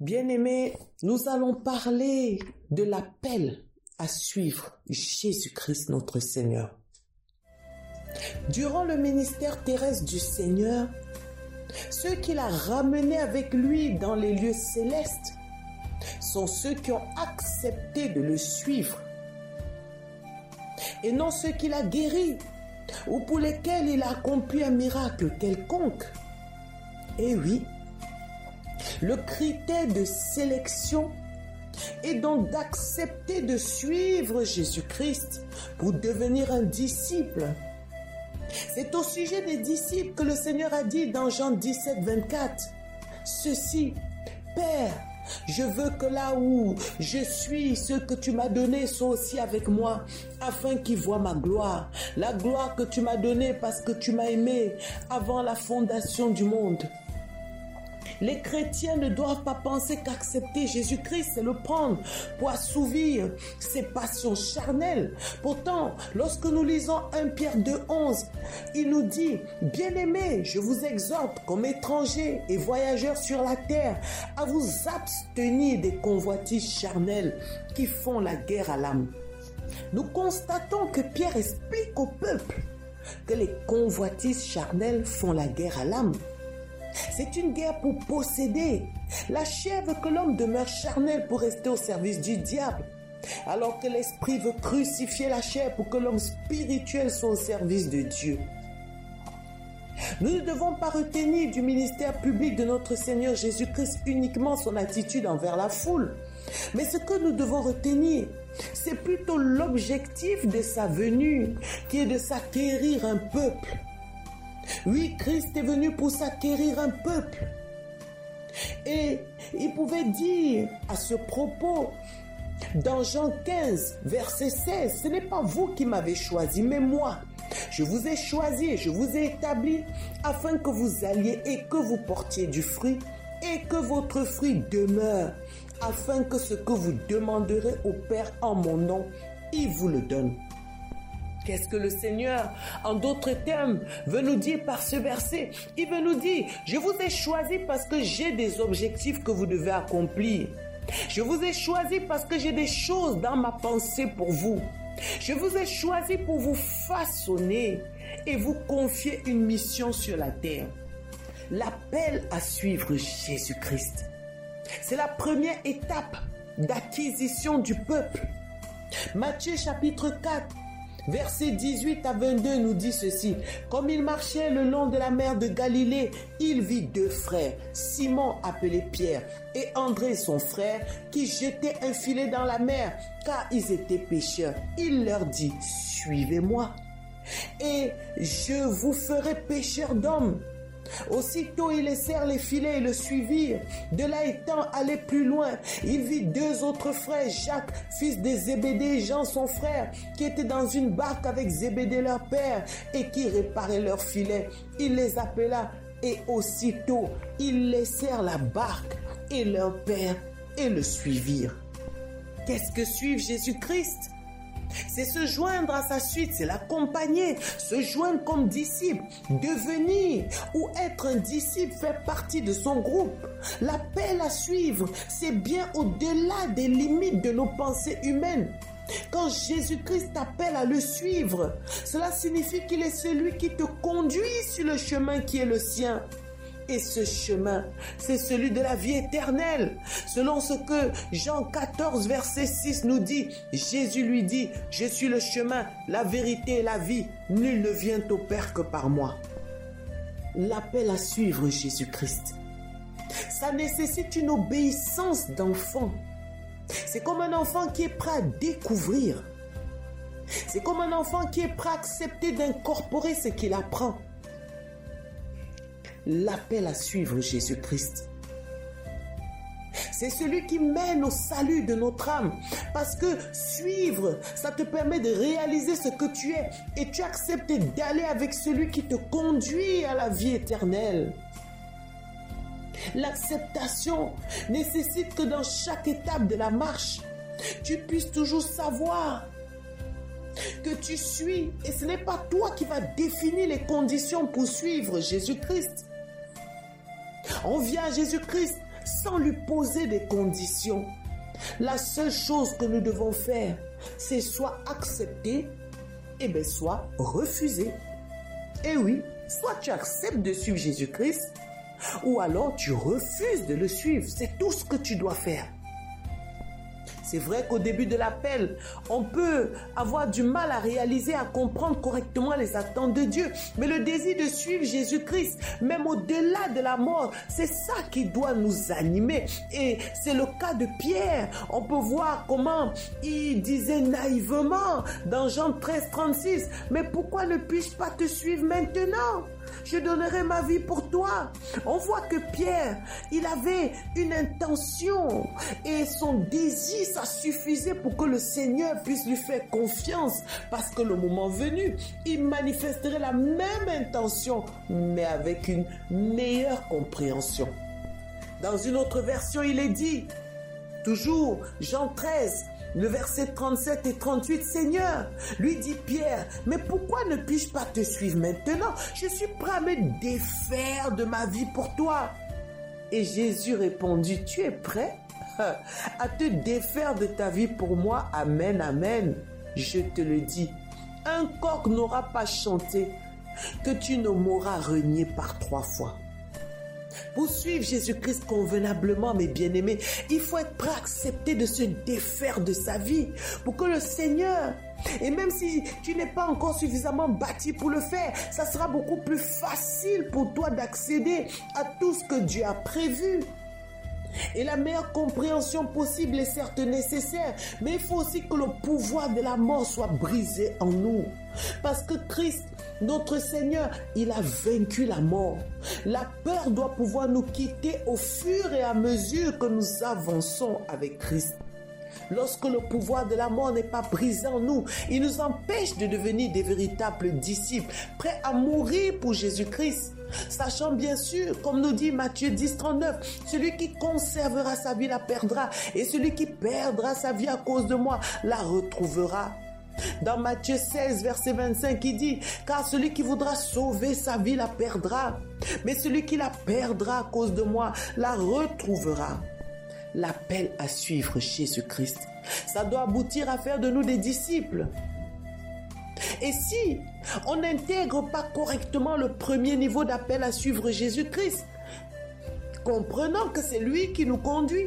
Bien-aimés, nous allons parler de l'appel à suivre Jésus-Christ notre Seigneur. Durant le ministère terrestre du Seigneur, ceux qu'il a ramenés avec lui dans les lieux célestes sont ceux qui ont accepté de le suivre et non ceux qu'il a guéris ou pour lesquels il a accompli un miracle quelconque. Et oui, le critère de sélection est donc d'accepter de suivre Jésus-Christ pour devenir un disciple. C'est au sujet des disciples que le Seigneur a dit dans Jean 17, 24, Ceci, Père, je veux que là où je suis, ce que tu m'as donné soit aussi avec moi, afin qu'ils voient ma gloire. La gloire que tu m'as donnée parce que tu m'as aimé avant la fondation du monde. Les chrétiens ne doivent pas penser qu'accepter Jésus-Christ, c'est le prendre pour assouvir ses passions charnelles. Pourtant, lorsque nous lisons 1 Pierre 2, 11, il nous dit, bien-aimés, je vous exhorte comme étrangers et voyageurs sur la terre à vous abstenir des convoitises charnelles qui font la guerre à l'âme. Nous constatons que Pierre explique au peuple que les convoitises charnelles font la guerre à l'âme. C'est une guerre pour posséder. La chair veut que l'homme demeure charnel pour rester au service du diable. Alors que l'esprit veut crucifier la chair pour que l'homme spirituel soit au service de Dieu. Nous ne devons pas retenir du ministère public de notre Seigneur Jésus-Christ uniquement son attitude envers la foule. Mais ce que nous devons retenir, c'est plutôt l'objectif de sa venue, qui est de s'acquérir un peuple oui, Christ est venu pour s'acquérir un peuple. Et il pouvait dire à ce propos, dans Jean 15, verset 16, ce n'est pas vous qui m'avez choisi, mais moi. Je vous ai choisi et je vous ai établi afin que vous alliez et que vous portiez du fruit et que votre fruit demeure, afin que ce que vous demanderez au Père en mon nom, il vous le donne. Qu'est-ce que le Seigneur, en d'autres termes, veut nous dire par ce verset? Il veut nous dire, je vous ai choisi parce que j'ai des objectifs que vous devez accomplir. Je vous ai choisi parce que j'ai des choses dans ma pensée pour vous. Je vous ai choisi pour vous façonner et vous confier une mission sur la terre. L'appel à suivre Jésus-Christ. C'est la première étape d'acquisition du peuple. Matthieu chapitre 4 Verset 18 à 22 nous dit ceci. Comme il marchait le long de la mer de Galilée, il vit deux frères, Simon appelé Pierre et André son frère, qui jetaient un filet dans la mer, car ils étaient pêcheurs. Il leur dit, suivez-moi, et je vous ferai pêcheurs d'hommes. Aussitôt ils laissèrent les filets et le suivirent. De là étant allé plus loin, il vit deux autres frères, Jacques, fils de Zébédée, et Jean son frère, qui étaient dans une barque avec Zébédée leur père et qui réparaient leurs filets. Il les appela et aussitôt ils laissèrent la barque et leur père et le suivirent. Qu'est-ce que suivre Jésus-Christ? C'est se joindre à sa suite, c'est l'accompagner, se joindre comme disciple, devenir ou être un disciple, faire partie de son groupe. L'appel à suivre, c'est bien au-delà des limites de nos pensées humaines. Quand Jésus-Christ t'appelle à le suivre, cela signifie qu'il est celui qui te conduit sur le chemin qui est le sien. Et ce chemin, c'est celui de la vie éternelle. Selon ce que Jean 14, verset 6 nous dit, Jésus lui dit, je suis le chemin, la vérité et la vie. Nul ne vient au Père que par moi. L'appel à suivre Jésus-Christ. Ça nécessite une obéissance d'enfant. C'est comme un enfant qui est prêt à découvrir. C'est comme un enfant qui est prêt à accepter d'incorporer ce qu'il apprend l'appel à suivre Jésus-Christ. C'est celui qui mène au salut de notre âme. Parce que suivre, ça te permet de réaliser ce que tu es. Et tu acceptes d'aller avec celui qui te conduit à la vie éternelle. L'acceptation nécessite que dans chaque étape de la marche, tu puisses toujours savoir que tu suis. Et ce n'est pas toi qui vas définir les conditions pour suivre Jésus-Christ. On vient à Jésus-Christ sans lui poser des conditions. La seule chose que nous devons faire, c'est soit accepter, et bien soit refuser. Et oui, soit tu acceptes de suivre Jésus-Christ, ou alors tu refuses de le suivre. C'est tout ce que tu dois faire. C'est vrai qu'au début de l'appel, on peut avoir du mal à réaliser, à comprendre correctement les attentes de Dieu. Mais le désir de suivre Jésus-Christ, même au-delà de la mort, c'est ça qui doit nous animer. Et c'est le cas de Pierre. On peut voir comment il disait naïvement dans Jean 13, 36, mais pourquoi ne puis-je pas te suivre maintenant? Je donnerai ma vie pour toi. On voit que Pierre, il avait une intention et son désir, ça suffisait pour que le Seigneur puisse lui faire confiance parce que le moment venu, il manifesterait la même intention, mais avec une meilleure compréhension. Dans une autre version, il est dit, toujours Jean 13, le verset 37 et 38, Seigneur, lui dit Pierre, mais pourquoi ne puis-je pas te suivre maintenant? Je suis prêt à me défaire de ma vie pour toi. Et Jésus répondit, tu es prêt à te défaire de ta vie pour moi? Amen, amen. Je te le dis, un coq n'aura pas chanté que tu ne m'auras renié par trois fois. Pour suivre Jésus-Christ convenablement, mes bien-aimés, il faut être prêt à accepter de se défaire de sa vie pour que le Seigneur, et même si tu n'es pas encore suffisamment bâti pour le faire, ça sera beaucoup plus facile pour toi d'accéder à tout ce que Dieu a prévu. Et la meilleure compréhension possible est certes nécessaire, mais il faut aussi que le pouvoir de la mort soit brisé en nous. Parce que Christ notre Seigneur, il a vaincu la mort. La peur doit pouvoir nous quitter au fur et à mesure que nous avançons avec Christ. Lorsque le pouvoir de la mort n'est pas brisé en nous, il nous empêche de devenir des véritables disciples, prêts à mourir pour Jésus-Christ. Sachant bien sûr, comme nous dit Matthieu 10, 39, celui qui conservera sa vie la perdra, et celui qui perdra sa vie à cause de moi la retrouvera. Dans Matthieu 16, verset 25, il dit, car celui qui voudra sauver sa vie la perdra, mais celui qui la perdra à cause de moi la retrouvera. L'appel à suivre Jésus-Christ, ça doit aboutir à faire de nous des disciples. Et si on n'intègre pas correctement le premier niveau d'appel à suivre Jésus-Christ, comprenant que c'est lui qui nous conduit,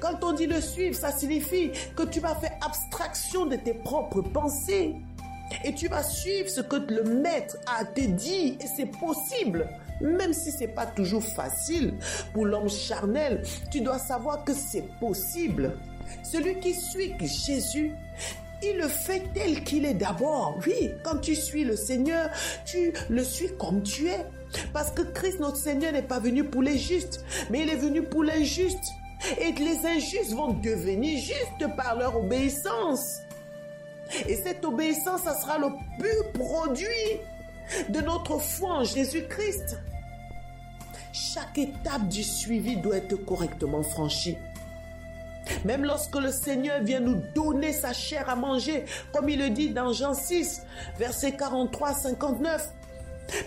quand on dit le suivre, ça signifie que tu vas faire abstraction de tes propres pensées. Et tu vas suivre ce que le maître a te dit. Et c'est possible. Même si c'est pas toujours facile pour l'homme charnel, tu dois savoir que c'est possible. Celui qui suit Jésus, il le fait tel qu'il est d'abord. Oui, quand tu suis le Seigneur, tu le suis comme tu es. Parce que Christ, notre Seigneur, n'est pas venu pour les justes, mais il est venu pour l'injuste. Et les injustes vont devenir justes par leur obéissance. Et cette obéissance, ça sera le pur produit de notre foi en Jésus-Christ. Chaque étape du suivi doit être correctement franchie. Même lorsque le Seigneur vient nous donner sa chair à manger, comme il le dit dans Jean 6, verset 43-59,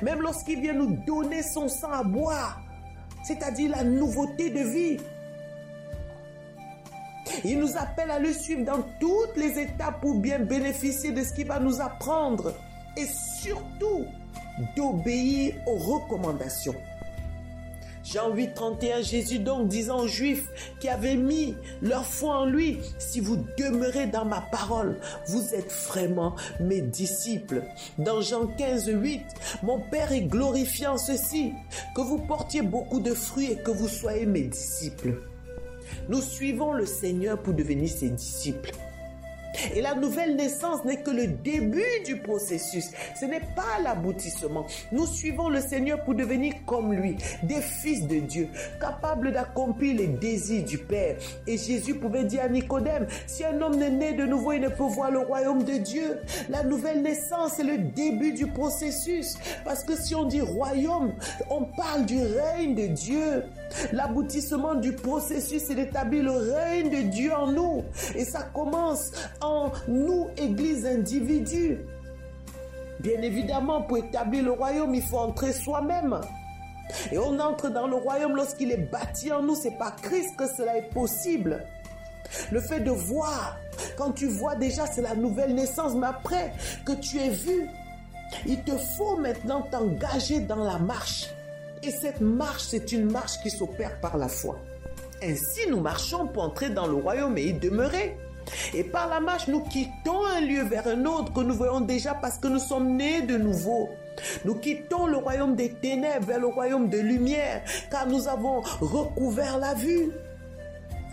même lorsqu'il vient nous donner son sang à boire, c'est-à-dire la nouveauté de vie, il nous appelle à le suivre dans toutes les étapes pour bien bénéficier de ce qu'il va nous apprendre et surtout d'obéir aux recommandations. Jean 8, 31, Jésus donc disant aux Juifs qui avaient mis leur foi en lui, si vous demeurez dans ma parole, vous êtes vraiment mes disciples. Dans Jean 15, 8, mon Père est glorifié en ceci, que vous portiez beaucoup de fruits et que vous soyez mes disciples. Nous suivons le Seigneur pour devenir ses disciples. Et la nouvelle naissance n'est que le début du processus. Ce n'est pas l'aboutissement. Nous suivons le Seigneur pour devenir comme lui, des fils de Dieu, capables d'accomplir les désirs du Père. Et Jésus pouvait dire à Nicodème, si un homme n'est né de nouveau, il ne peut voir le royaume de Dieu. La nouvelle naissance est le début du processus. Parce que si on dit royaume, on parle du règne de Dieu. L'aboutissement du processus, c'est d'établir le règne de Dieu en nous. Et ça commence en nous, Église individu. Bien évidemment, pour établir le royaume, il faut entrer soi-même. Et on entre dans le royaume lorsqu'il est bâti en nous. C'est par Christ que cela est possible. Le fait de voir, quand tu vois déjà, c'est la nouvelle naissance, mais après que tu aies vu, il te faut maintenant t'engager dans la marche. Et cette marche, c'est une marche qui s'opère par la foi. Ainsi, nous marchons pour entrer dans le royaume et y demeurer. Et par la marche, nous quittons un lieu vers un autre que nous voyons déjà parce que nous sommes nés de nouveau. Nous quittons le royaume des ténèbres vers le royaume de lumière, car nous avons recouvert la vue.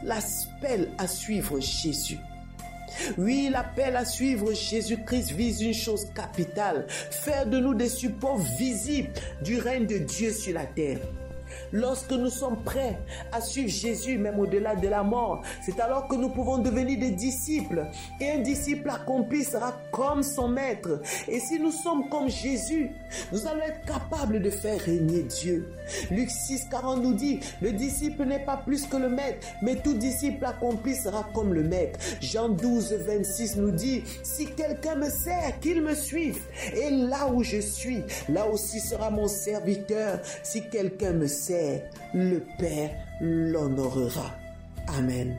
L'appel à suivre Jésus. Oui, l'appel à suivre Jésus-Christ vise une chose capitale, faire de nous des supports visibles du règne de Dieu sur la terre. Lorsque nous sommes prêts à suivre Jésus, même au-delà de la mort, c'est alors que nous pouvons devenir des disciples. Et un disciple accompli sera comme son maître. Et si nous sommes comme Jésus, nous allons être capables de faire régner Dieu. Luc 6, 40 nous dit, le disciple n'est pas plus que le maître, mais tout disciple accompli sera comme le maître. Jean 12, 26 nous dit, si quelqu'un me sert, qu'il me suive. Et là où je suis, là aussi sera mon serviteur. Si quelqu'un me sert, le Père l'honorera. Amen.